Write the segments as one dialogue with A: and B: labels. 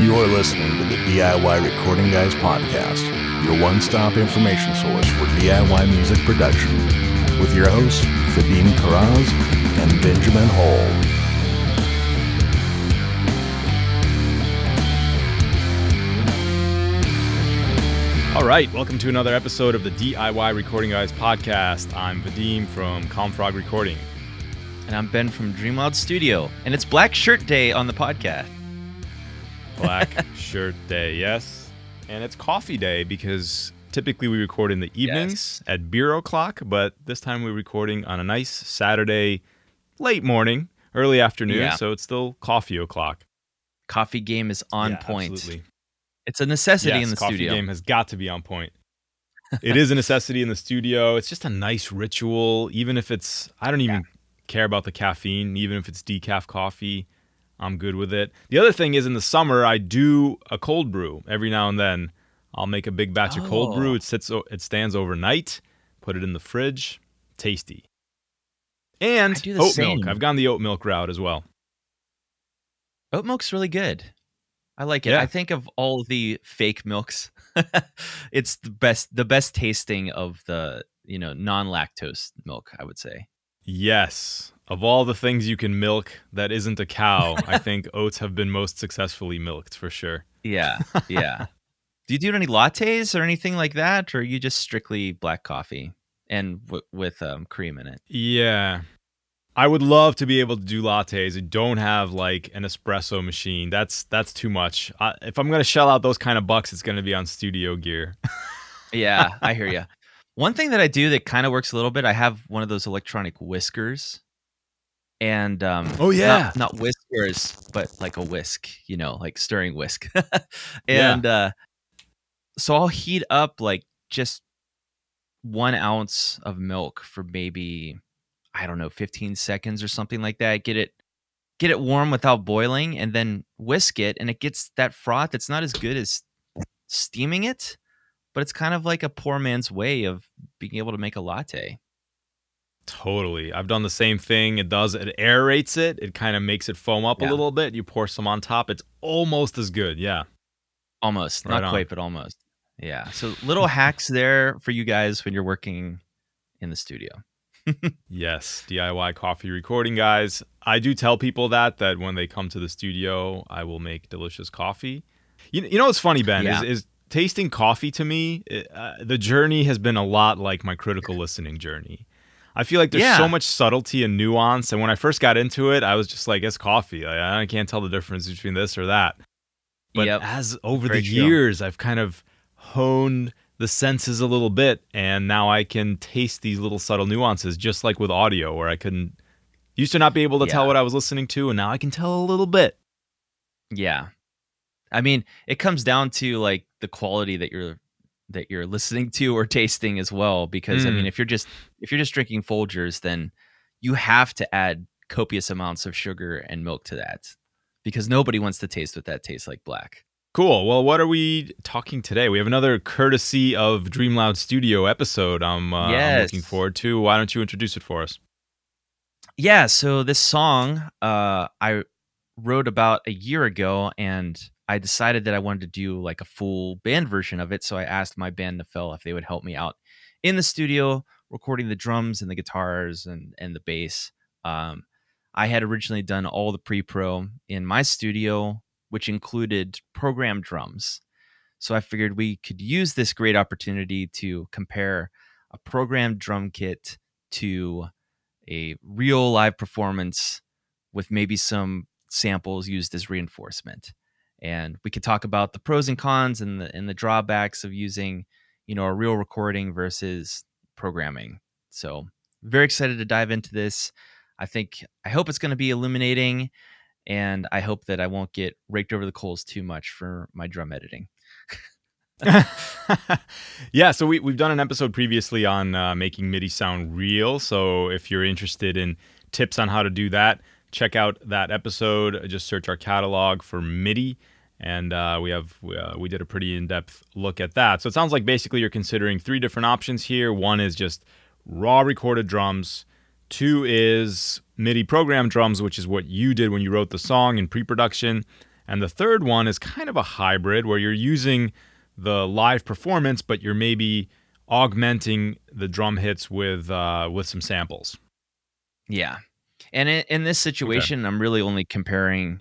A: You're listening to the DIY Recording Guys podcast, your one stop information source for DIY music production, with your hosts, Vadim Karaz and Benjamin Hall.
B: All right, welcome to another episode of the DIY Recording Guys podcast. I'm Vadim from Calmfrog Recording.
C: And I'm Ben from Dreamloud Studio. And it's Black Shirt Day on the podcast.
B: Black Shirt Day, yes. And it's Coffee Day because typically we record in the evenings yes. at beer o'clock, but this time we're recording on a nice Saturday late morning, early afternoon, yeah. so it's still coffee o'clock.
C: Coffee game is on yeah, point. Absolutely. It's a necessity
B: yes,
C: in the studio.
B: coffee
C: studio.
B: game has got to be on point. it is a necessity in the studio. It's just a nice ritual, even if it's I don't even yeah. care about the caffeine, even if it's decaf coffee. I'm good with it. The other thing is in the summer I do a cold brew every now and then. I'll make a big batch oh. of cold brew. Oh. It sits it stands overnight. Put it in the fridge. Tasty. And oat same. milk. I've gone the oat milk route as well.
C: Oat milk's really good. I like it. Yeah. I think of all the fake milks, it's the best the best tasting of the, you know, non-lactose milk, I would say.
B: Yes. Of all the things you can milk that isn't a cow, I think oats have been most successfully milked for sure.
C: Yeah. Yeah. do you do any lattes or anything like that or are you just strictly black coffee and w- with um, cream in it?
B: Yeah. I would love to be able to do lattes I don't have like an espresso machine. That's that's too much. I, if I'm gonna shell out those kind of bucks, it's gonna be on studio gear.
C: yeah, I hear you. One thing that I do that kind of works a little bit, I have one of those electronic whiskers, and um,
B: oh yeah,
C: not, not, whiskers, but like a whisk, you know, like stirring whisk, and yeah. uh, so I'll heat up like just one ounce of milk for maybe I don't know, 15 seconds or something like that. Get it get it warm without boiling and then whisk it and it gets that froth. It's not as good as steaming it, but it's kind of like a poor man's way of being able to make a latte.
B: Totally. I've done the same thing. It does it aerates it. It kind of makes it foam up yeah. a little bit. You pour some on top. It's almost as good. Yeah.
C: Almost. Right not on. quite, but almost. Yeah. So little hacks there for you guys when you're working in the studio
B: yes, DIY coffee recording guys. I do tell people that that when they come to the studio, I will make delicious coffee. You, you know what's funny, Ben, yeah. is, is tasting coffee to me, uh, the journey has been a lot like my critical listening journey. I feel like there's yeah. so much subtlety and nuance. And when I first got into it, I was just like, it's coffee. Like, I can't tell the difference between this or that. But yep. as over Very the years, I've kind of honed the senses a little bit and now I can taste these little subtle nuances just like with audio where I couldn't used to not be able to yeah. tell what I was listening to and now I can tell a little bit.
C: Yeah. I mean, it comes down to like the quality that you're that you're listening to or tasting as well because mm. I mean, mm. if you're just if you're just drinking Folgers then you have to add copious amounts of sugar and milk to that because nobody wants to taste what that tastes like black.
B: Cool. Well, what are we talking today? We have another courtesy of Dreamloud Studio episode. I'm, uh, yes. I'm looking forward to. Why don't you introduce it for us?
C: Yeah. So this song uh, I wrote about a year ago, and I decided that I wanted to do like a full band version of it. So I asked my band Nafel if they would help me out in the studio recording the drums and the guitars and and the bass. Um, I had originally done all the pre-pro in my studio which included program drums. So I figured we could use this great opportunity to compare a programmed drum kit to a real live performance with maybe some samples used as reinforcement. And we could talk about the pros and cons and the and the drawbacks of using, you know, a real recording versus programming. So very excited to dive into this. I think I hope it's going to be illuminating and I hope that I won't get raked over the coals too much for my drum editing.
B: yeah, so we, we've done an episode previously on uh, making MIDI sound real. So if you're interested in tips on how to do that, check out that episode. Just search our catalog for MIDI, and uh, we have uh, we did a pretty in-depth look at that. So it sounds like basically you're considering three different options here. One is just raw recorded drums. Two is MIDI program drums, which is what you did when you wrote the song in pre production. And the third one is kind of a hybrid where you're using the live performance, but you're maybe augmenting the drum hits with uh, with some samples.
C: Yeah, and in, in this situation, okay. I'm really only comparing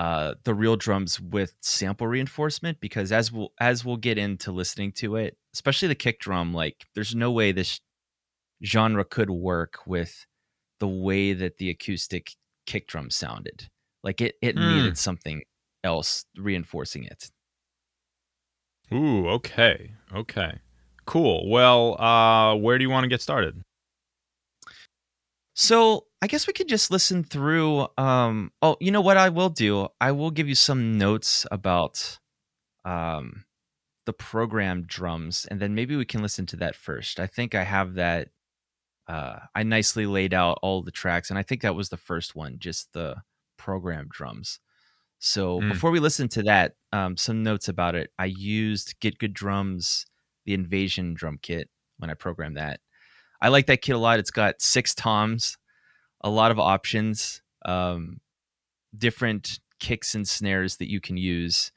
C: uh, the real drums with sample reinforcement because as we'll as we'll get into listening to it, especially the kick drum, like there's no way this genre could work with the way that the acoustic kick drum sounded. Like it it mm. needed something else reinforcing it.
B: Ooh, okay. Okay. Cool. Well, uh where do you want to get started?
C: So, I guess we could just listen through um oh, you know what I will do? I will give you some notes about um the program drums and then maybe we can listen to that first. I think I have that uh, I nicely laid out all the tracks, and I think that was the first one, just the program drums. So mm. before we listen to that, um, some notes about it. I used Get Good Drums, the Invasion drum kit when I programmed that. I like that kit a lot. It's got six toms, a lot of options, um, different kicks and snares that you can use,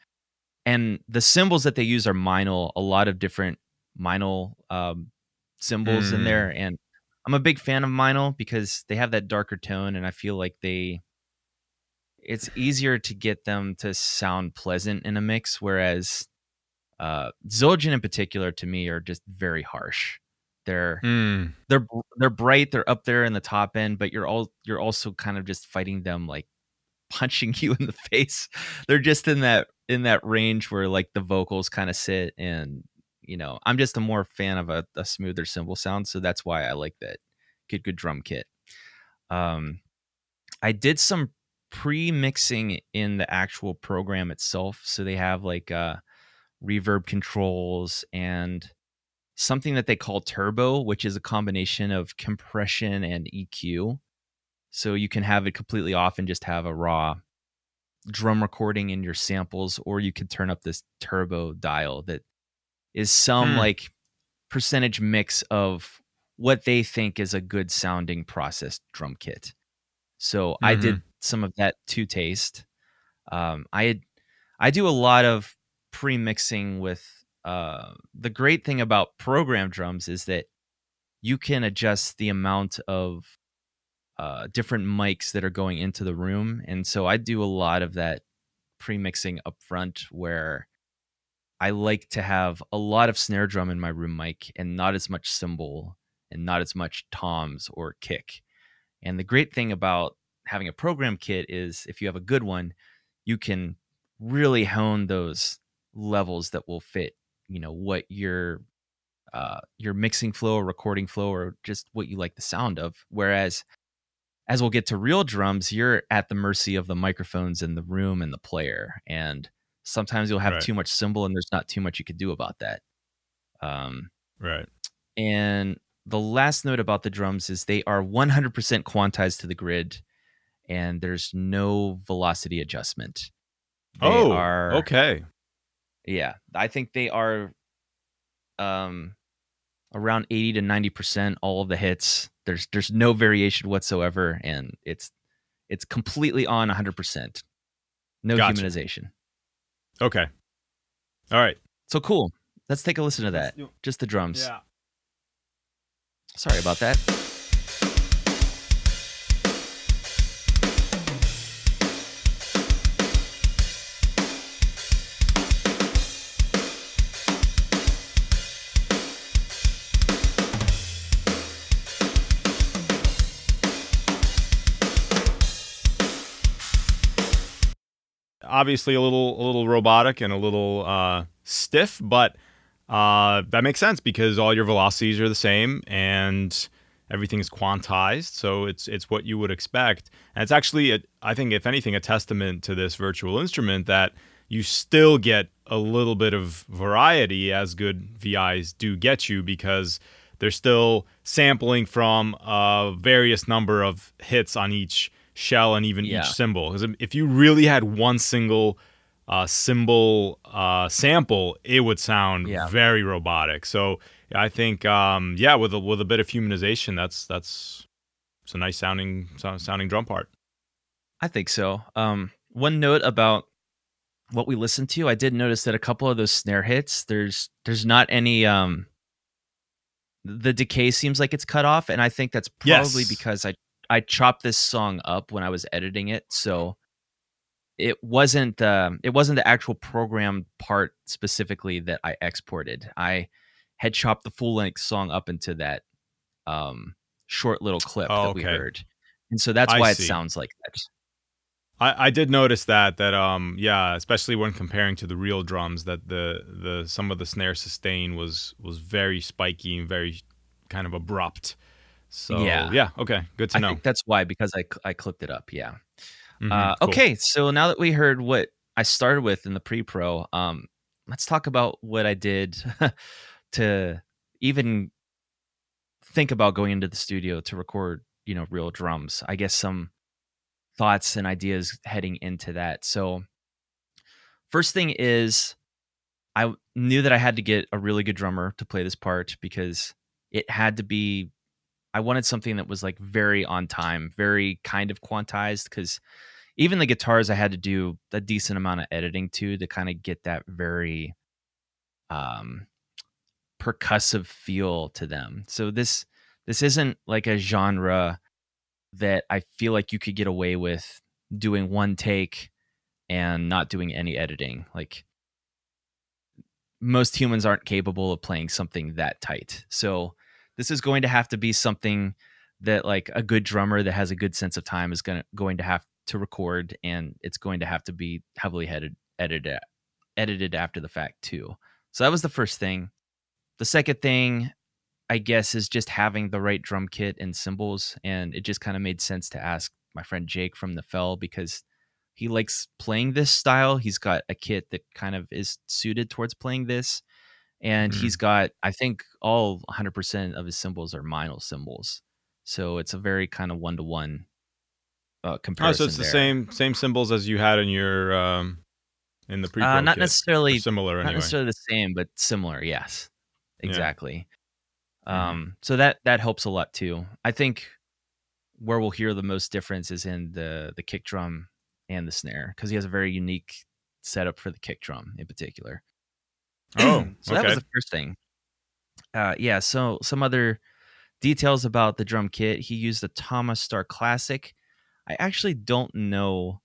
C: and the cymbals that they use are Meinl. A lot of different Meinl um, cymbals mm. in there, and I'm a big fan of Meinl because they have that darker tone, and I feel like they it's easier to get them to sound pleasant in a mix, whereas uh, Zildjian in particular to me are just very harsh. They're mm. they're they're bright, they're up there in the top end, but you're all you're also kind of just fighting them like punching you in the face. They're just in that in that range where like the vocals kind of sit and you know, I'm just a more fan of a, a smoother cymbal sound, so that's why I like that Get Good Drum Kit. Um, I did some pre-mixing in the actual program itself, so they have like uh, reverb controls and something that they call turbo, which is a combination of compression and EQ. So you can have it completely off and just have a raw drum recording in your samples, or you could turn up this turbo dial that is some hmm. like percentage mix of what they think is a good sounding processed drum kit. So mm-hmm. I did mm-hmm. some of that to taste. Um, I had, I do a lot of pre-mixing with uh, the great thing about program drums is that you can adjust the amount of uh, different mics that are going into the room, and so I do a lot of that pre-mixing up front where I like to have a lot of snare drum in my room mic and not as much cymbal and not as much toms or kick. And the great thing about having a program kit is if you have a good one, you can really hone those levels that will fit, you know, what your uh, your mixing flow or recording flow or just what you like the sound of. Whereas as we'll get to real drums, you're at the mercy of the microphones in the room and the player. And sometimes you'll have right. too much cymbal and there's not too much you could do about that
B: um, right
C: and the last note about the drums is they are 100% quantized to the grid and there's no velocity adjustment
B: they oh are, okay
C: yeah i think they are um around 80 to 90% all of the hits there's there's no variation whatsoever and it's it's completely on 100% no gotcha. humanization
B: Okay. All right.
C: So cool. Let's take a listen to that. Just the drums. Yeah. Sorry about that.
B: Obviously a little a little robotic and a little uh, stiff, but uh, that makes sense because all your velocities are the same and everything is quantized, so it's it's what you would expect. And it's actually, a, I think, if anything, a testament to this virtual instrument that you still get a little bit of variety as good VIs do get you because they're still sampling from a various number of hits on each shell and even yeah. each cymbal. Because if you really had one single uh, cymbal uh, sample, it would sound yeah. very robotic. So I think, um, yeah, with a, with a bit of humanization, that's that's it's a nice sounding sounding drum part.
C: I think so. Um, one note about what we listened to, I did notice that a couple of those snare hits, there's there's not any um the decay seems like it's cut off, and I think that's probably yes. because I I chopped this song up when I was editing it, so it wasn't uh, it wasn't the actual program part specifically that I exported. I had chopped the full length song up into that um, short little clip oh, that okay. we heard, and so that's why it sounds like that.
B: I, I did notice that that um yeah especially when comparing to the real drums that the the some of the snare sustain was was very spiky and very kind of abrupt. So yeah, yeah okay, good to
C: I
B: know.
C: that's why because I I clipped it up. Yeah. Mm-hmm, uh, cool. Okay, so now that we heard what I started with in the pre-pro, um, let's talk about what I did to even think about going into the studio to record, you know, real drums. I guess some thoughts and ideas heading into that. So, first thing is, I knew that I had to get a really good drummer to play this part because it had to be. I wanted something that was like very on time, very kind of quantized because even the guitars I had to do a decent amount of editing to to kind of get that very um percussive feel to them. So this this isn't like a genre that I feel like you could get away with doing one take and not doing any editing. Like most humans aren't capable of playing something that tight. So this is going to have to be something that like a good drummer that has a good sense of time is going to going to have to record and it's going to have to be heavily edited edited edited after the fact too. So that was the first thing. The second thing I guess, is just having the right drum kit and cymbals. And it just kind of made sense to ask my friend Jake from the Fell because he likes playing this style. He's got a kit that kind of is suited towards playing this. And mm-hmm. he's got, I think, all 100% of his cymbals are Meinl cymbals. So it's a very kind of one to one comparison. Oh,
B: so it's
C: there.
B: the same same cymbals as you had in your um in the pre uh,
C: not
B: kit.
C: necessarily
B: similar anyway.
C: not necessarily the same, but similar. Yes, exactly. Mm-hmm. Um, so that that helps a lot too. I think where we'll hear the most difference is in the the kick drum and the snare because he has a very unique setup for the kick drum in particular.
B: Oh,
C: so that was the first thing. Uh, yeah. So some other details about the drum kit. He used a Tama Star Classic. I actually don't know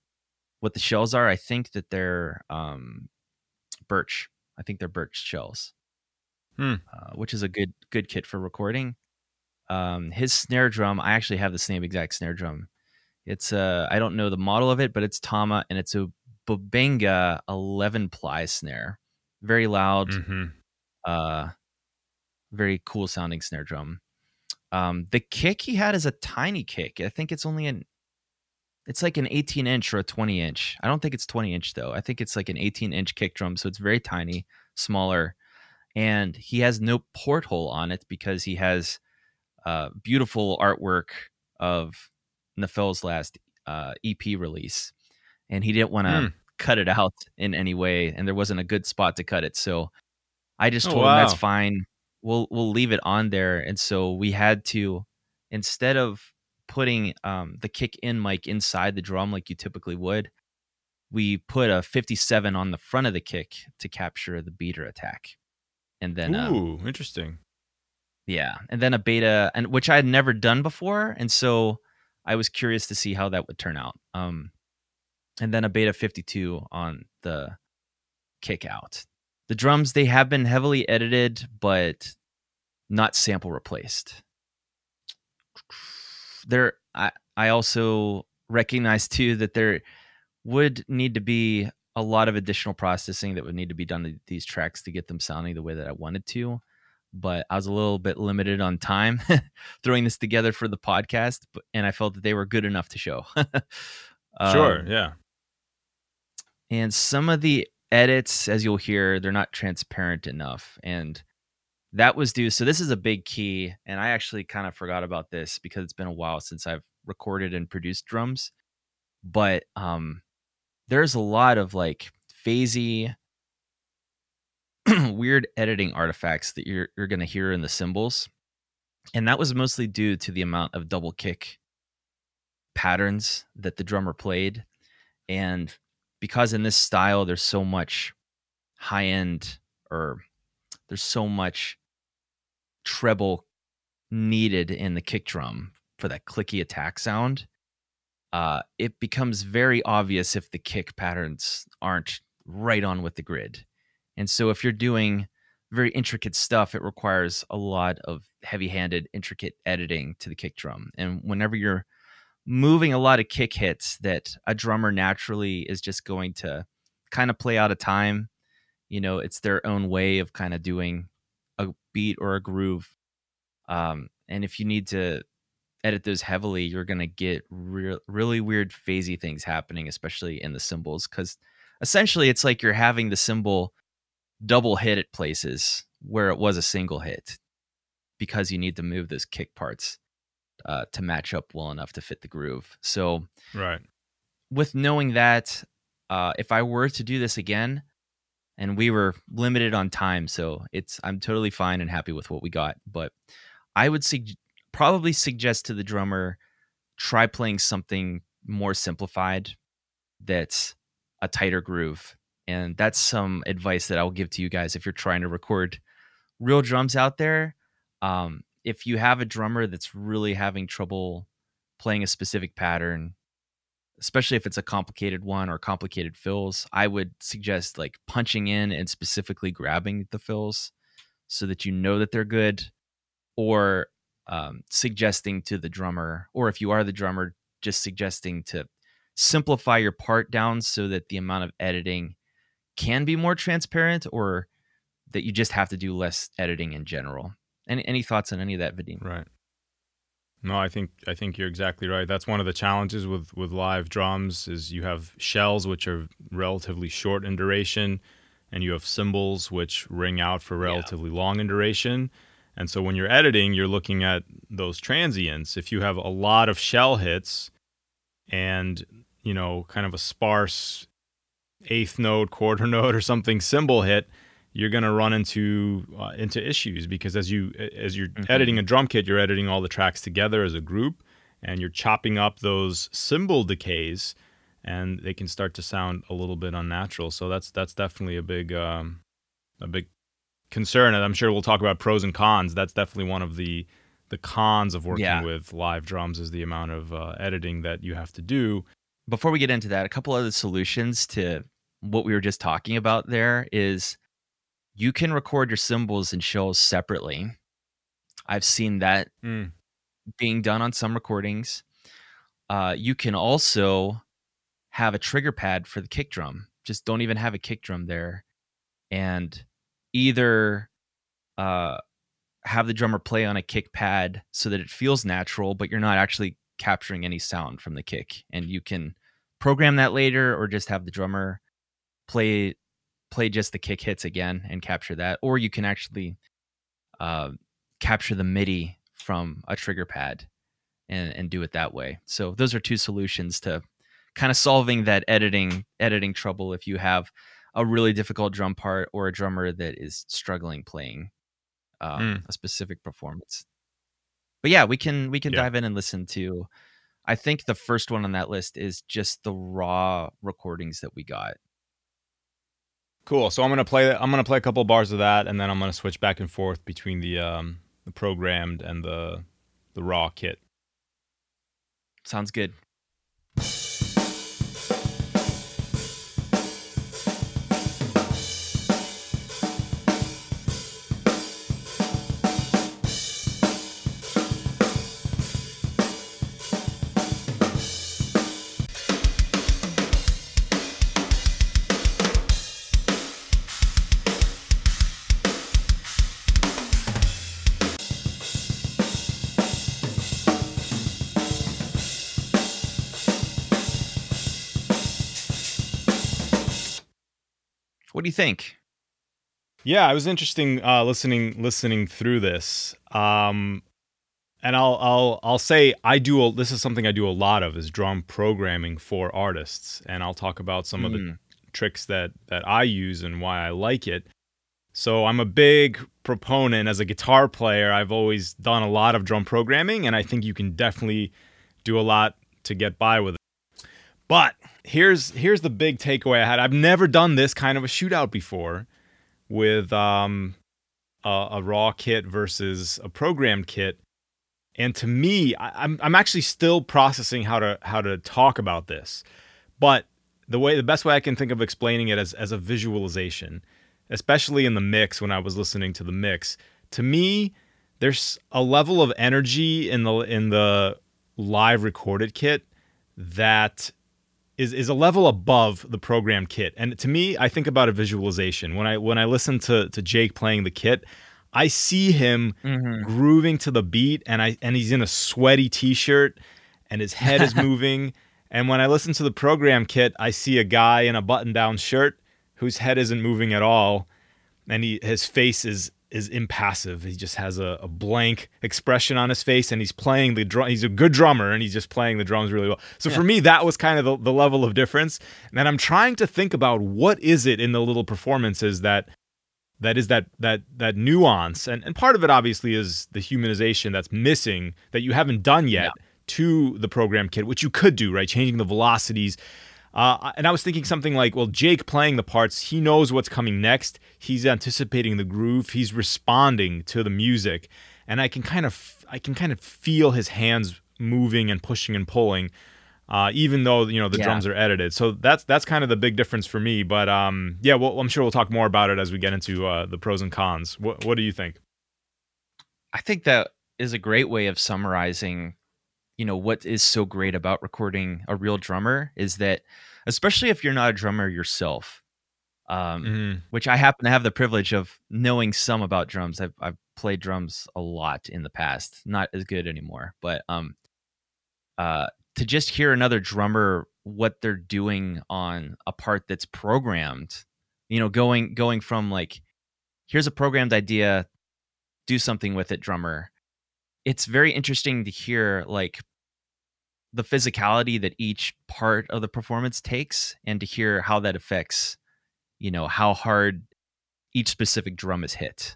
C: what the shells are. I think that they're um, birch. I think they're birch shells
B: hmm.
C: uh, which is a good good kit for recording. Um, his snare drum, I actually have the same exact snare drum. It's uh, I don't know the model of it, but it's Tama and it's a Bubinga 11 ply snare, very loud, mm-hmm. uh, very cool sounding snare drum. Um, the kick he had is a tiny kick. I think it's only an it's like an 18 inch or a 20 inch. I don't think it's 20 inch though. I think it's like an 18 inch kick drum, so it's very tiny, smaller and he has no porthole on it because he has uh, beautiful artwork of Nefel's last uh, EP release, and he didn't want to mm. Cut it out in any way, and there wasn't a good spot to cut it. So I just oh, told wow. him that's fine. We'll we'll leave it on there, and so we had to instead of putting um, the kick in mic inside the drum like you typically would, we put a 57 on the front of the kick to capture the beater attack and then
B: um ooh, um, interesting.
C: Yeah, and then a beta, and which I had never done before, and so I was curious to see how that would turn out. Um, and then a beta 52 on the kick out. The drums they have been heavily edited, but not sample replaced. There, I I also recognize too that there would need to be a lot of additional processing that would need to be done to these tracks to get them sounding the way that I wanted to. But I was a little bit limited on time throwing this together for the podcast, and I felt that they were good enough to show.
B: um, sure, yeah.
C: And some of the edits, as you'll hear, they're not transparent enough. And that was due. So, this is a big key. And I actually kind of forgot about this because it's been a while since I've recorded and produced drums. But um, there's a lot of like phasey weird editing artifacts that you're you're going to hear in the cymbals and that was mostly due to the amount of double kick patterns that the drummer played And because in this style there's so much high end or there's so much treble needed in the kick drum for that clicky attack sound, uh, it becomes very obvious if the kick patterns aren't right on with the grid. And so if you're doing very intricate stuff, it requires a lot of heavy-handed, intricate editing to the kick drum. And whenever you're moving a lot of kick hits that a drummer naturally is just going to kind of play out of time, you know, it's their own way of kind of doing a beat or a groove. Um, and if you need to edit those heavily, you're going to get re- really weird phasey things happening, especially in the cymbals, because essentially it's like you're having the cymbal double hit at places where it was a single hit because you need to move those kick parts uh, to match up well enough to fit the groove. So,
B: right.
C: With knowing that, uh, if I were to do this again, and we were limited on time, so it's I'm totally fine and happy with what we got. But I would sug- probably suggest to the drummer try playing something more simplified that's a tighter groove. And that's some advice that I'll give to you guys if you're trying to record real drums out there. Um, if you have a drummer that's really having trouble playing a specific pattern, especially if it's a complicated one or complicated fills, I would suggest like punching in and specifically grabbing the fills so that you know that they're good or um, suggesting to the drummer, or if you are the drummer, just suggesting to simplify your part down so that the amount of editing can be more transparent or that you just have to do less editing in general. Any any thoughts on any of that, Vadim?
B: Right. No, I think I think you're exactly right. That's one of the challenges with with live drums is you have shells which are relatively short in duration and you have cymbals which ring out for relatively yeah. long in duration. And so when you're editing, you're looking at those transients. If you have a lot of shell hits and you know, kind of a sparse eighth note, quarter note, or something cymbal hit, you're going to run into uh, into issues because as you as you're mm-hmm. editing a drum kit, you're editing all the tracks together as a group, and you're chopping up those cymbal decays, and they can start to sound a little bit unnatural. So that's that's definitely a big um, a big concern, and I'm sure we'll talk about pros and cons. That's definitely one of the the cons of working yeah. with live drums is the amount of uh, editing that you have to do
C: before we get into that, a couple other solutions to what we were just talking about there is you can record your cymbals and shells separately. I've seen that mm. being done on some recordings. Uh, you can also have a trigger pad for the kick drum. Just don't even have a kick drum there, and either uh, have the drummer play on a kick pad so that it feels natural, but you're not actually capturing any sound from the kick, and you can program that later or just have the drummer play play just the kick hits again and capture that or you can actually uh, capture the midi from a trigger pad and, and do it that way so those are two solutions to kind of solving that editing editing trouble if you have a really difficult drum part or a drummer that is struggling playing um, mm. a specific performance but yeah we can we can yeah. dive in and listen to I think the first one on that list is just the raw recordings that we got.
B: Cool. So I'm gonna play. I'm gonna play a couple bars of that, and then I'm gonna switch back and forth between the um, the programmed and the the raw kit.
C: Sounds good. You think?
B: Yeah, it was interesting uh, listening listening through this. Um, and I'll I'll I'll say I do a, this is something I do a lot of is drum programming for artists, and I'll talk about some mm. of the hmm. tricks that that I use and why I like it. So I'm a big proponent as a guitar player. I've always done a lot of drum programming, and I think you can definitely do a lot to get by with it. But here's here's the big takeaway I had. I've never done this kind of a shootout before with um, a, a raw kit versus a programmed kit. And to me, I, I'm I'm actually still processing how to how to talk about this. But the way the best way I can think of explaining it as as a visualization, especially in the mix when I was listening to the mix, to me, there's a level of energy in the in the live recorded kit that is is a level above the program kit. And to me, I think about a visualization. When I when I listen to to Jake playing the kit, I see him mm-hmm. grooving to the beat and I and he's in a sweaty t-shirt and his head is moving. And when I listen to the program kit, I see a guy in a button-down shirt whose head isn't moving at all and he his face is is impassive. He just has a, a, blank expression on his face, and he's playing the drum. He's a good drummer, and he's just playing the drums really well. So yeah. for me, that was kind of the, the level of difference. And I'm trying to think about what is it in the little performances that that is that that that nuance, and and part of it obviously is the humanization that's missing that you haven't done yet yeah. to the program kit, which you could do, right? Changing the velocities uh, and I was thinking something like, well, Jake playing the parts, he knows what's coming next. He's anticipating the groove. He's responding to the music, and I can kind of, I can kind of feel his hands moving and pushing and pulling, uh, even though you know the yeah. drums are edited. So that's that's kind of the big difference for me. But um, yeah, well, I'm sure we'll talk more about it as we get into uh, the pros and cons. What what do you think?
C: I think that is a great way of summarizing you know what is so great about recording a real drummer is that especially if you're not a drummer yourself um, mm-hmm. which i happen to have the privilege of knowing some about drums I've, I've played drums a lot in the past not as good anymore but um uh to just hear another drummer what they're doing on a part that's programmed you know going going from like here's a programmed idea do something with it drummer it's very interesting to hear like the physicality that each part of the performance takes and to hear how that affects you know how hard each specific drum is hit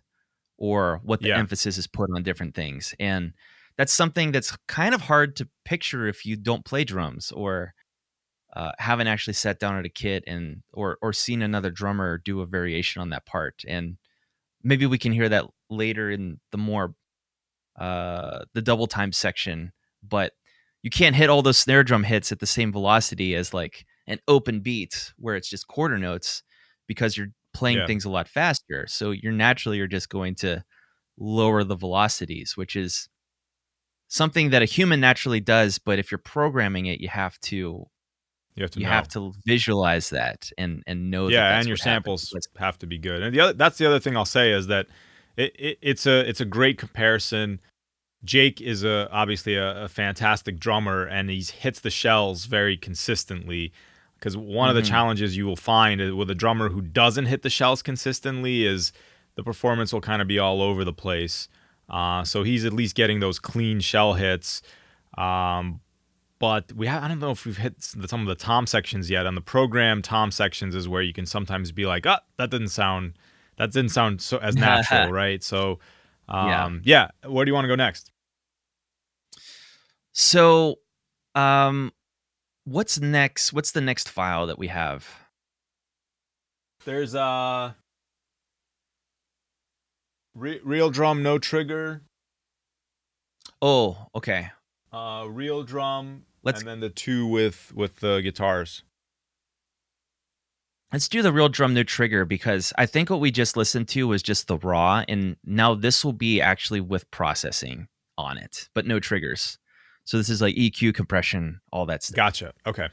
C: or what the yeah. emphasis is put on different things and that's something that's kind of hard to picture if you don't play drums or uh, haven't actually sat down at a kit and or or seen another drummer do a variation on that part and maybe we can hear that later in the more uh the double time section but you can't hit all those snare drum hits at the same velocity as like an open beat where it's just quarter notes because you're playing yeah. things a lot faster. So you're naturally you're just going to lower the velocities, which is something that a human naturally does, but if you're programming it, you have to you have to you have to visualize that and and know
B: yeah
C: that
B: and your samples happens. have to be good and the other that's the other thing i'll say is that it, it, it's a it's a great comparison Jake is a obviously a, a, fantastic drummer, and he hits the shells very consistently. Because one mm-hmm. of the mm-hmm. challenges you will find with a drummer who doesn't hit the shells consistently is the performance will kind of be all over the place. Uh, so he's at least getting those clean shell hits. Um, but we have, I don't know if we've hit some of the tom sections yet. On the program, tom sections is where you can sometimes be like, oh, that didn't sound that didn't sound so as natural, right? So um, yeah. yeah, where do you want to go next?
C: So, um, what's next? What's the next file that we have?
B: There's a re- real drum, no trigger.
C: Oh, okay.
B: Uh, real drum, Let's, and then the two with with the guitars.
C: Let's do the real drum, no trigger, because I think what we just listened to was just the raw, and now this will be actually with processing on it, but no triggers. So this is like EQ compression, all that stuff.
B: Gotcha. Okay.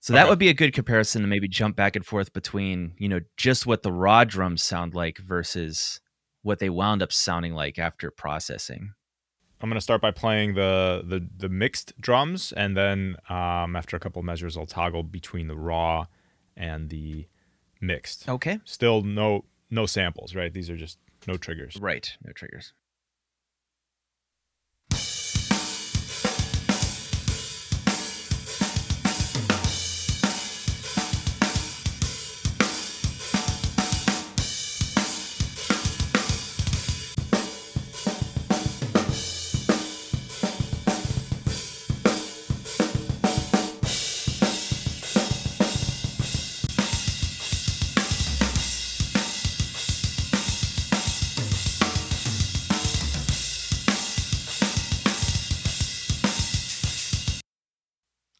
C: So okay. that would be a good comparison to maybe jump back and forth between, you know, just what the raw drums sound like versus what they wound up sounding like after processing.
B: I'm gonna start by playing the the the mixed drums, and then um, after a couple measures, I'll toggle between the raw and the mixed.
C: Okay.
B: Still no no samples, right? These are just no triggers.
C: Right, no triggers.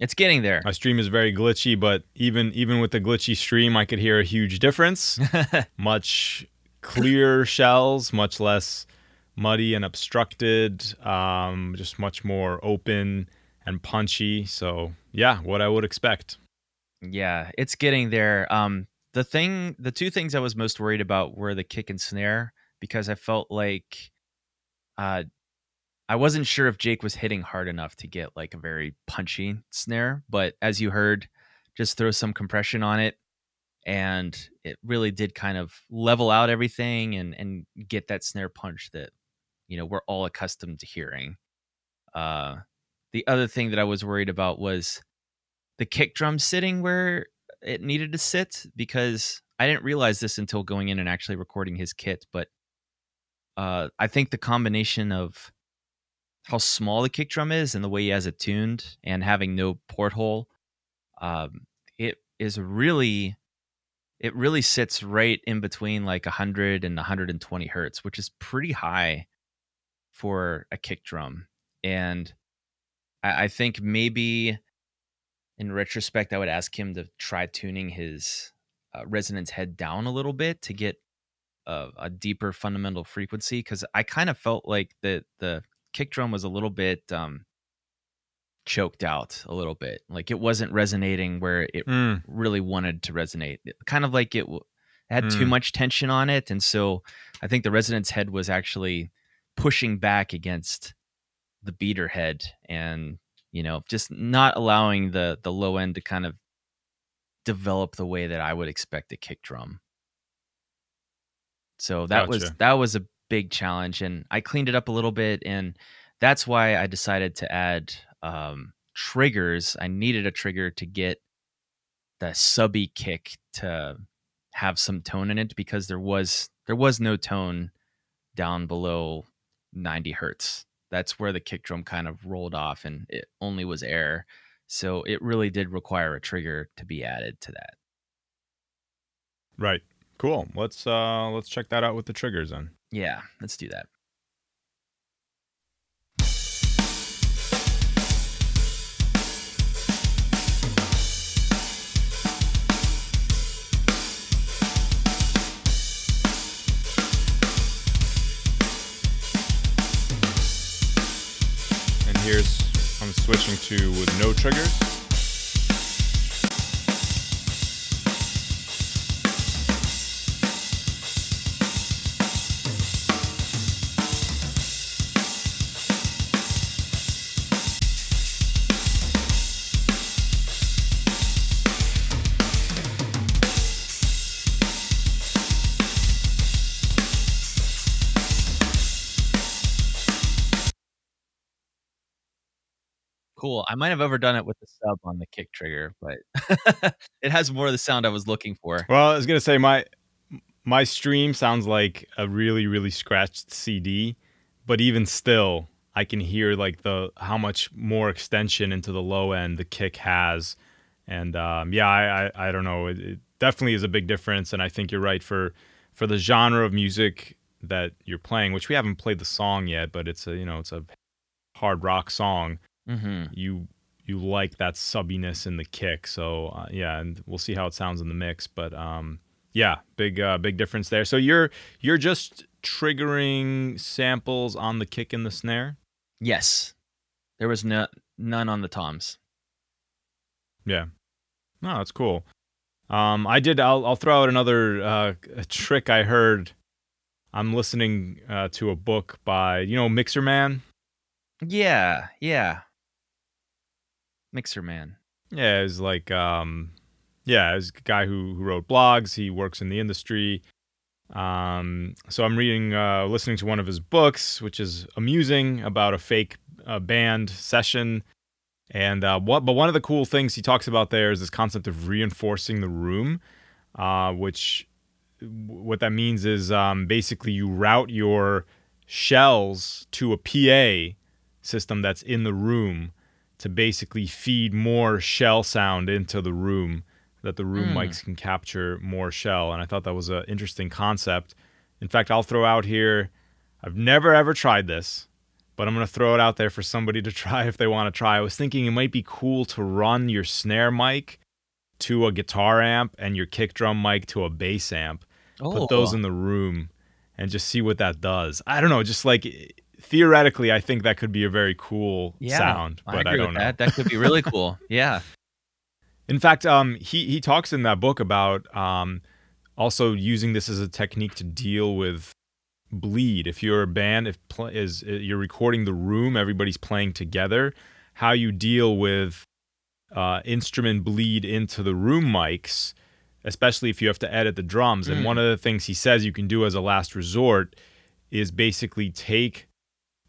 C: It's getting there.
B: My stream is very glitchy, but even even with the glitchy stream, I could hear a huge difference. much clearer shells, much less muddy and obstructed, um, just much more open and punchy. So yeah, what I would expect.
C: Yeah, it's getting there. Um, the thing, the two things I was most worried about were the kick and snare because I felt like uh, I wasn't sure if Jake was hitting hard enough to get like a very punchy snare, but as you heard, just throw some compression on it and it really did kind of level out everything and and get that snare punch that you know we're all accustomed to hearing. Uh the other thing that I was worried about was the kick drum sitting where it needed to sit because I didn't realize this until going in and actually recording his kit, but uh I think the combination of how small the kick drum is and the way he has it tuned and having no porthole um, it is really it really sits right in between like 100 and 120 hertz which is pretty high for a kick drum. And I, I think maybe in retrospect i would ask him to try tuning his uh, resonance head down a little bit to get a, a deeper fundamental frequency because i kind of felt like the the kick drum was a little bit um, choked out a little bit. Like it wasn't resonating where it mm. really wanted to resonate. Kind of like it, w- had mm. too much tension on it, and so I think the resonance head was actually pushing back against the beater head, and you know, just not allowing the the low end to kind of develop the way that I would expect a kick drum. So that gotcha. was that was a big challenge and I cleaned it up a little bit and that's why I decided to add um, triggers. I needed a trigger to get the subby kick to have some tone in it because there was there was no tone down below 90 hertz. That's where the kick drum kind of rolled off and it only was air. So it really did require a trigger to be added to that.
B: Right. Cool. Let's uh let's check that out with the triggers then.
C: Yeah, let's do that.
B: And here's I'm switching to with no triggers.
C: Might have overdone it with the sub on the kick trigger, but it has more of the sound I was looking for.
B: Well, I was gonna say my my stream sounds like a really really scratched CD, but even still, I can hear like the how much more extension into the low end the kick has, and um, yeah, I, I, I don't know. It, it definitely is a big difference, and I think you're right for for the genre of music that you're playing, which we haven't played the song yet, but it's a you know it's a hard rock song mm-hmm. you you like that subbiness in the kick. So uh, yeah, and we'll see how it sounds in the mix. But um, yeah, big uh, big difference there. So you're you're just triggering samples on the kick and the snare.
C: Yes, there was no none on the toms.
B: Yeah, no, that's cool. Um, I did. I'll I'll throw out another uh, trick I heard. I'm listening uh, to a book by you know Mixerman.
C: Yeah, yeah. Mixerman.
B: Yeah, it's like um yeah, it's a guy who who wrote blogs, he works in the industry. Um so I'm reading uh listening to one of his books which is amusing about a fake uh, band session and uh what but one of the cool things he talks about there is this concept of reinforcing the room uh which what that means is um basically you route your shells to a PA system that's in the room to basically feed more shell sound into the room that the room mm. mics can capture more shell and i thought that was an interesting concept in fact i'll throw out here i've never ever tried this but I'm going to throw it out there for somebody to try if they want to try. I was thinking it might be cool to run your snare mic to a guitar amp and your kick drum mic to a bass amp. Oh. Put those in the room and just see what that does. I don't know, just like theoretically, I think that could be a very cool yeah, sound, but I, I don't know.
C: That. that could be really cool. Yeah.
B: In fact, um, he he talks in that book about um, also using this as a technique to deal with bleed. If you're a band, if pl- is uh, you're recording the room, everybody's playing together. How you deal with uh, instrument bleed into the room mics, especially if you have to edit the drums. Mm. And one of the things he says you can do as a last resort is basically take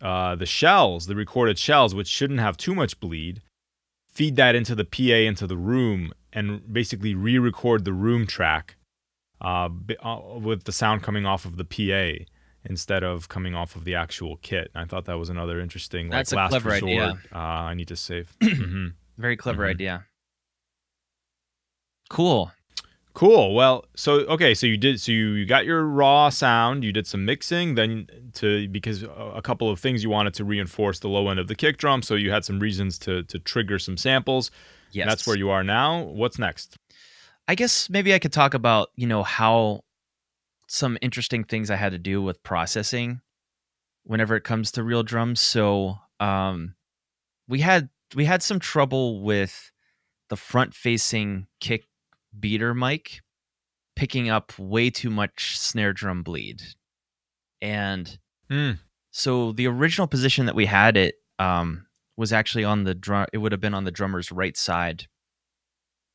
B: uh, the shells, the recorded shells, which shouldn't have too much bleed, feed that into the PA into the room, and basically re-record the room track uh, uh, with the sound coming off of the PA instead of coming off of the actual kit. And I thought that was another interesting like That's a last clever resort. Idea. Uh, I need to save. mm-hmm.
C: Very clever mm-hmm. idea. Cool.
B: Cool. Well, so okay, so you did so you, you got your raw sound, you did some mixing, then to because a couple of things you wanted to reinforce the low end of the kick drum, so you had some reasons to to trigger some samples. Yes. That's where you are now. What's next?
C: I guess maybe I could talk about, you know, how some interesting things I had to do with processing whenever it comes to real drums. So, um we had we had some trouble with the front facing kick beater mic picking up way too much snare drum bleed. And mm. so the original position that we had it um, was actually on the drum. It would have been on the drummer's right side.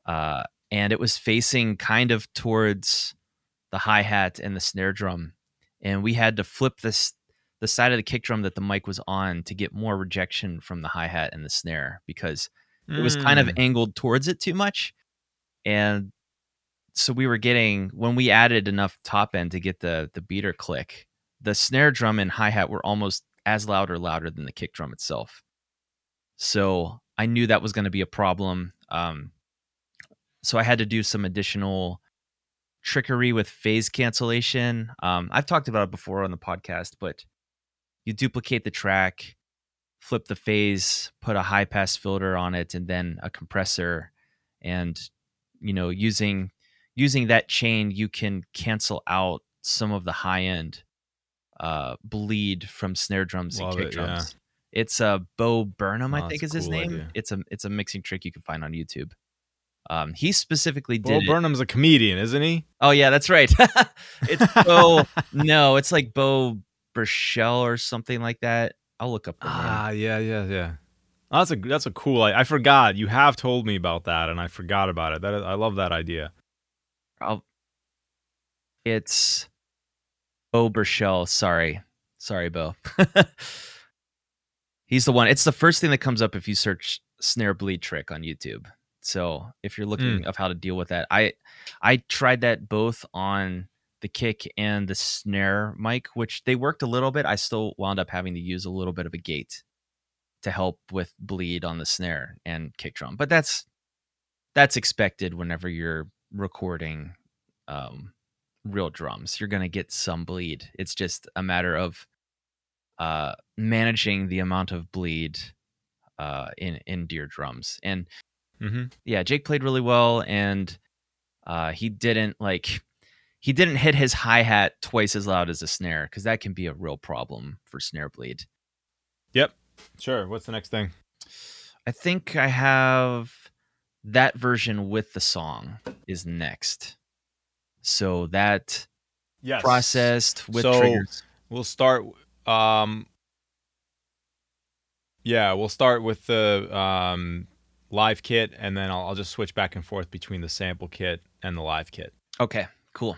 C: Uh, and it was facing kind of towards the hi hat and the snare drum. And we had to flip this the side of the kick drum that the mic was on to get more rejection from the hi hat and the snare because mm. it was kind of hmm. angled towards it too much and so we were getting when we added enough top end to get the the beater click, the snare drum and hi hat were almost as loud or louder than the kick drum itself. So I knew that was going to be a problem. Um, so I had to do some additional trickery with phase cancellation. Um, I've talked about it before on the podcast, but you duplicate the track, flip the phase, put a high pass filter on it, and then a compressor, and you know using using that chain you can cancel out some of the high end uh, bleed from snare drums Love and kick it, drums. Yeah. It's a uh, Bo Burnham, oh, I think is cool his name. Idea. It's a it's a mixing trick you can find on YouTube. Um, he specifically did.
B: Bo Burnham's a comedian, isn't he?
C: Oh yeah, that's right. it's Bo. no, it's like Bo Burchell or something like that. I'll look up.
B: ah, yeah, yeah, yeah. That's a that's a cool. I, I forgot. You have told me about that, and I forgot about it. That I love that idea.
C: I'll, it's Bo Burchell. Sorry, sorry, Bo. He's the one. It's the first thing that comes up if you search snare bleed trick on YouTube. So if you're looking mm. of how to deal with that, I I tried that both on the kick and the snare mic, which they worked a little bit. I still wound up having to use a little bit of a gate to help with bleed on the snare and kick drum. But that's that's expected whenever you're recording um, real drums. You're gonna get some bleed. It's just a matter of uh, managing the amount of bleed uh, in in deer drums. And mm-hmm. yeah, Jake played really well, and uh, he didn't like he didn't hit his hi hat twice as loud as a snare because that can be a real problem for snare bleed.
B: Yep, Sure. What's the next thing?
C: I think I have that version with the song is next. So that yes. processed with so triggers.
B: We'll start um yeah, we'll start with the um live kit and then I'll, I'll just switch back and forth between the sample kit and the live kit.
C: Okay, cool.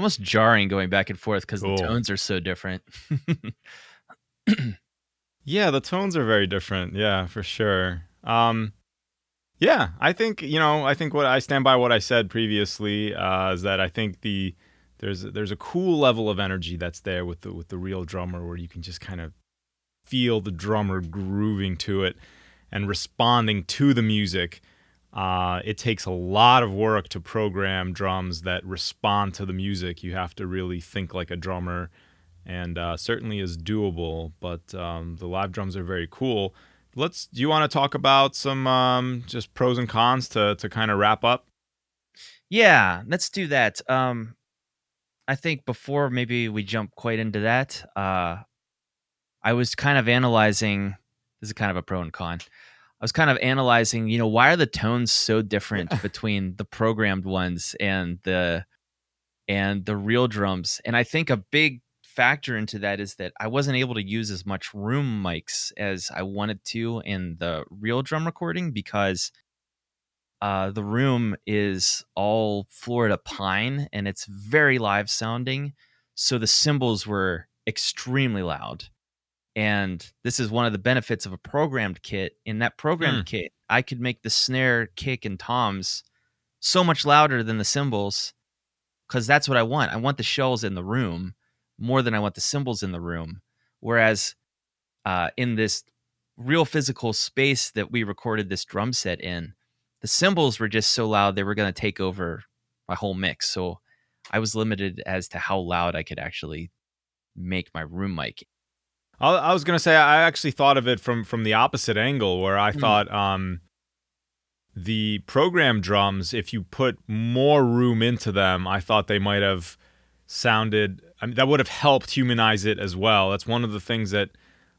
C: Almost jarring going back and forth because cool. the tones are so different.
B: yeah, the tones are very different. Yeah, for sure. Um, yeah, I think you know. I think what I stand by what I said previously uh, is that I think the there's there's a cool level of energy that's there with the with the real drummer where you can just kind of feel the drummer grooving to it and responding to the music uh, it takes a lot of work to program drums that respond to the music. You have to really think like a drummer, and uh, certainly is doable. But um, the live drums are very cool. Let's. Do you want to talk about some um, just pros and cons to to kind of wrap up?
C: Yeah, let's do that. Um, I think before maybe we jump quite into that, uh, I was kind of analyzing. This is kind of a pro and con. I was kind of analyzing, you know, why are the tones so different between the programmed ones and the and the real drums? And I think a big factor into that is that I wasn't able to use as much room mics as I wanted to in the real drum recording because uh, the room is all Florida pine and it's very live sounding. So the cymbals were extremely loud. And this is one of the benefits of a programmed kit. In that programmed hmm. kit, I could make the snare, kick, and toms so much louder than the cymbals because that's what I want. I want the shells in the room more than I want the cymbals in the room. Whereas uh, in this real physical space that we recorded this drum set in, the cymbals were just so loud they were going to take over my whole mix. So I was limited as to how loud I could actually make my room mic.
B: I, was gonna say I actually thought of it from from the opposite angle, where I mm. thought um, the program drums, if you put more room into them, I thought they might have sounded. I mean, that would have helped humanize it as well. That's one of the things that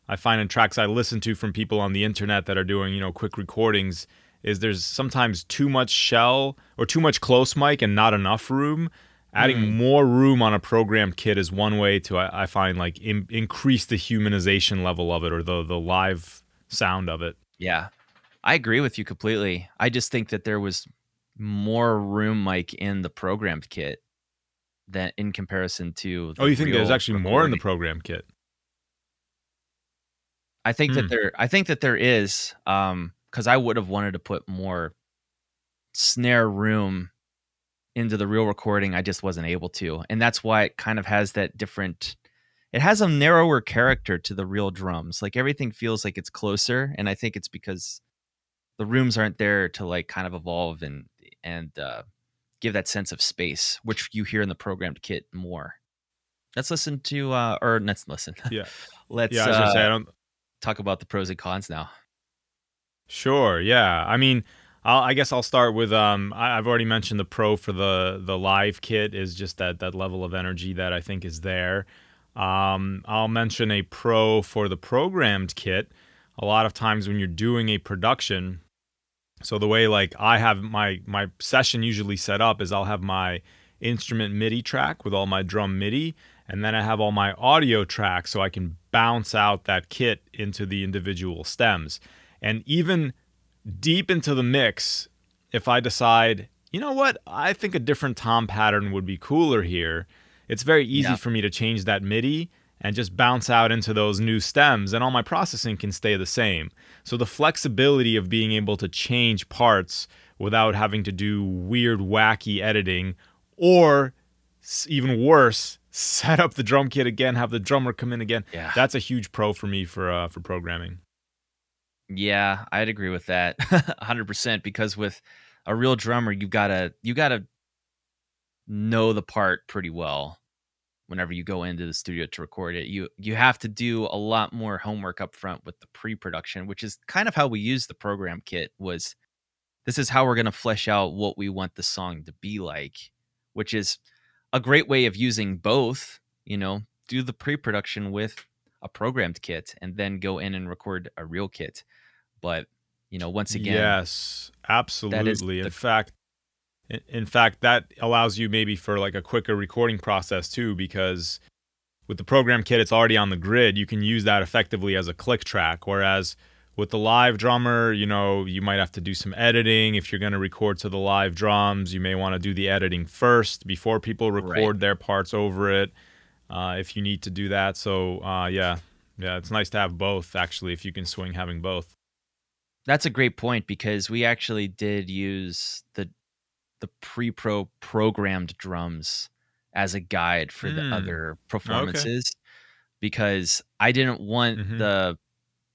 B: I find in tracks I listen to from people on the internet that are doing you know quick recordings. Is there's sometimes too much shell or too much close mic and not enough room adding mm. more room on a program kit is one way to I, I find like in, increase the humanization level of it or the the live sound of it.
C: Yeah, I agree with you completely. I just think that there was more room mic in the programmed kit than in comparison to.
B: oh, you think there's actually recording. more in the program kit?
C: I think hmm. that there. I think that there is. Um, because I would have wanted to put more snare room into the real recording i just wasn't able to. And that's why it kind of has that different it has a narrower character to the real drums. Like everything feels like it's closer and i think it's because the rooms aren't there to like kind of evolve and and uh, give that sense of space which you hear in the programmed kit more. Let's listen to uh or let's listen.
B: Yeah.
C: Let's yeah I was uh, say, I don't... talk about the pros and cons now.
B: Sure yeah. I mean I'll, i guess I'll start with um, I, have already mentioned the pro for the the live kit is just that that level of energy that I think is there. Um, I'll mention a pro for the programmed kit. A lot of times when you're doing a production, so the way like I have my my session usually set up is I'll have my instrument MIDI track with all my drum MIDI, and then I have all my audio tracks so I can bounce out that kit into the individual stems. And even deep into the mix, if I decide, you know what, I think a different tom pattern would be cooler here, it's very easy yeah. for me to change that MIDI and just bounce out into those new stems, and all my processing can stay the same. So the flexibility of being able to change parts without having to do weird, wacky editing, or even worse, set up the drum kit again, have the drummer come in again. Yeah. That's a huge pro for me for uh, for programming.
C: Yeah, I'd agree with that 100% because with a real drummer, you got to you got to know the part pretty well whenever you go into the studio to record it. You you have to do a lot more homework up front with the pre-production, which is kind of how we use the program kit was this is how we're going to flesh out what we want the song to be like, which is a great way of using both, you know, do the pre-production with a programmed kit and then go in and record a real kit. But you know, once again,
B: yes, absolutely. In the- fact, in fact, that allows you maybe for like a quicker recording process too, because with the program kit, it's already on the grid. You can use that effectively as a click track. Whereas with the live drummer, you know, you might have to do some editing. If you're going to record to the live drums, you may want to do the editing first before people record right. their parts over it. Uh, if you need to do that. So, uh, yeah, yeah, it's nice to have both actually, if you can swing having both.
C: That's a great point because we actually did use the the pre-pro programmed drums as a guide for mm. the hmm. other performances okay. because I didn't want mm-hmm. the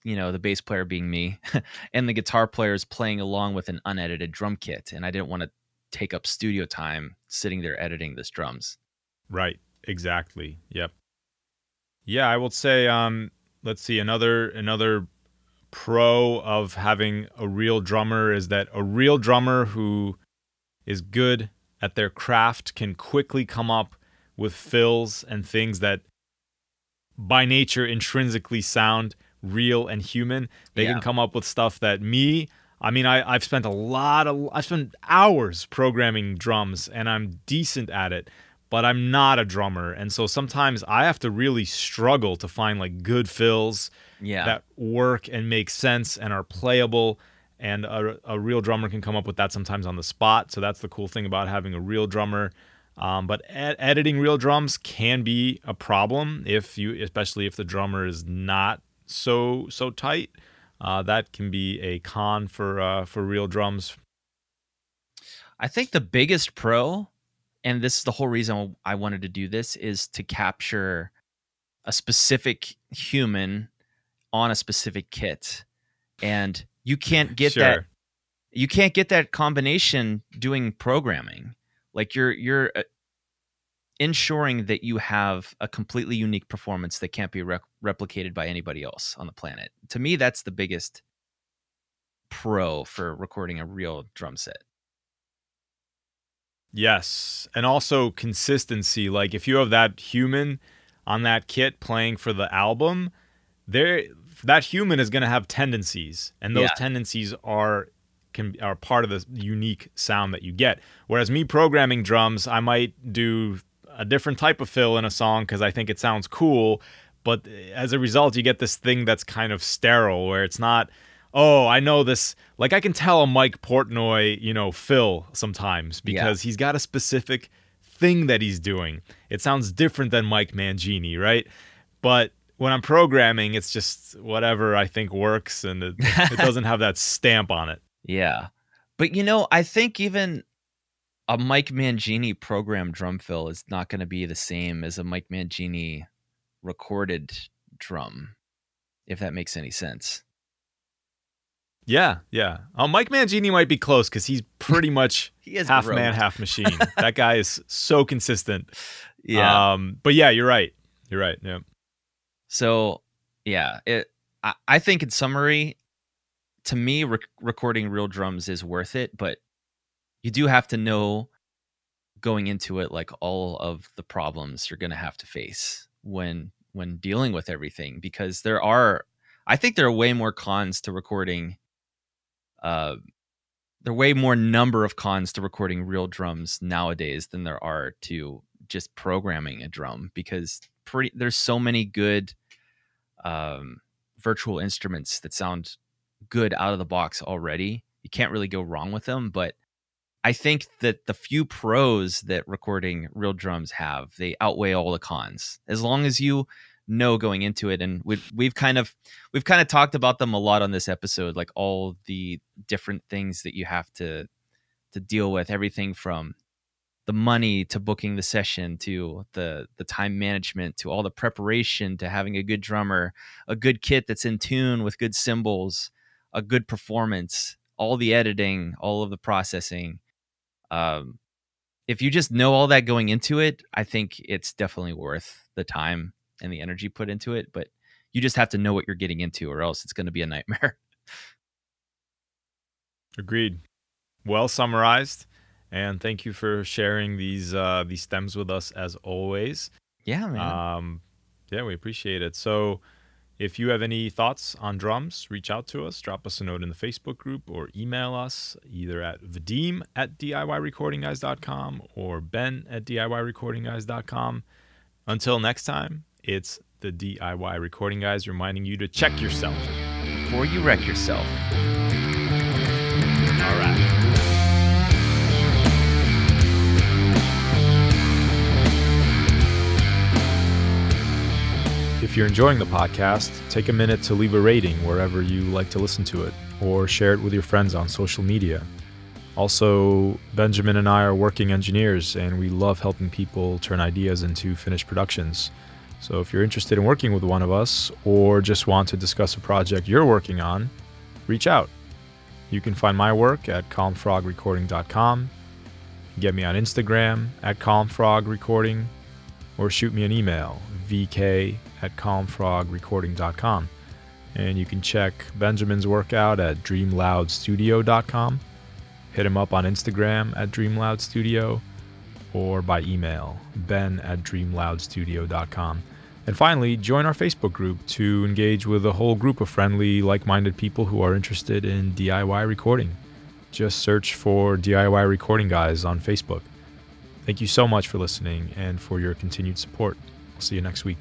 C: you know the bass player being me and the guitar players playing along with an unedited drum kit and i didn't want to take up studio time sitting there editing this drums
B: right exactly yep yeah i will say um let's see another another pro of having a real drummer is that a real drummer who is good at their craft can quickly come up with fills and things that by nature intrinsically sound real and human. They yeah. can come up with stuff that me, I mean, I, I've spent a lot of, I've spent hours programming drums and I'm decent at it, but I'm not a drummer. And so sometimes I have to really struggle to find like good fills
C: yeah.
B: that work and make sense and are playable. And a, a real drummer can come up with that sometimes on the spot. So that's the cool thing about having a real drummer. Um, but ed- editing real drums can be a problem if you, especially if the drummer is not so so tight. Uh, that can be a con for uh, for real drums.
C: I think the biggest pro, and this is the whole reason I wanted to do this, is to capture a specific human on a specific kit, and you can't get sure. that. You can't get that combination doing programming. Like you're you're uh, ensuring that you have a completely unique performance that can't be re- replicated by anybody else on the planet. To me, that's the biggest pro for recording a real drum set.
B: Yes, and also consistency. Like if you have that human on that kit playing for the album, there that human is going to have tendencies, and those yeah. tendencies are can are part of the unique sound that you get. Whereas me programming drums, I might do a different type of fill in a song because I think it sounds cool. But as a result, you get this thing that's kind of sterile where it's not, oh, I know this. Like I can tell a Mike Portnoy, you know, fill sometimes because yeah. he's got a specific thing that he's doing. It sounds different than Mike Mangini, right? But when I'm programming, it's just whatever I think works and it, it doesn't have that stamp on it.
C: Yeah. But you know, I think even a Mike Mangini program drum fill is not going to be the same as a Mike Mangini recorded drum, if that makes any sense.
B: Yeah, yeah. Uh, Mike Mangini might be close because he's pretty much he is half man, half machine. that guy is so consistent.
C: Yeah.
B: Um, but yeah, you're right. You're right. Yeah.
C: So yeah, it. I, I think in summary, to me, rec- recording real drums is worth it, but you do have to know going into it like all of the problems you're going to have to face when when dealing with everything because there are I think there are way more cons to recording uh there are way more number of cons to recording real drums nowadays than there are to just programming a drum because pretty there's so many good um virtual instruments that sound good out of the box already. You can't really go wrong with them, but I think that the few pros that recording real drums have, they outweigh all the cons. As long as you know going into it and we've, we've kind of we've kind of talked about them a lot on this episode like all the different things that you have to to deal with everything from the money to booking the session to the the time management to all the preparation to having a good drummer a good kit that's in tune with good cymbals a good performance all the editing all of the processing um, if you just know all that going into it, I think it's definitely worth the time and the energy put into it. But you just have to know what you're getting into, or else it's going to be a nightmare.
B: Agreed. Well summarized, and thank you for sharing these uh, these stems with us as always.
C: Yeah, man. Um,
B: yeah, we appreciate it. So if you have any thoughts on drums, reach out to us, drop us a note in the Facebook group, or email us either at Vadim at DIYRecordingGuys.com or Ben at DIYRecordingGuys.com. Until next time, it's the DIY Recording Guys reminding you to check yourself
C: before you wreck yourself.
B: All right. If you're enjoying the podcast, take a minute to leave a rating wherever you like to listen to it, or share it with your friends on social media. Also, Benjamin and I are working engineers, and we love helping people turn ideas into finished productions. So if you're interested in working with one of us, or just want to discuss a project you're working on, reach out. You can find my work at calmfrogrecording.com, get me on Instagram at calmfrogrecording, or shoot me an email, vk at calmfrogrecording.com. And you can check Benjamin's workout at dreamloudstudio.com hit him up on Instagram at DreamLoudStudio or by email, ben at dreamloudstudio.com. And finally, join our Facebook group to engage with a whole group of friendly, like minded people who are interested in DIY recording. Just search for DIY Recording Guys on Facebook. Thank you so much for listening and for your continued support. I'll see you next week.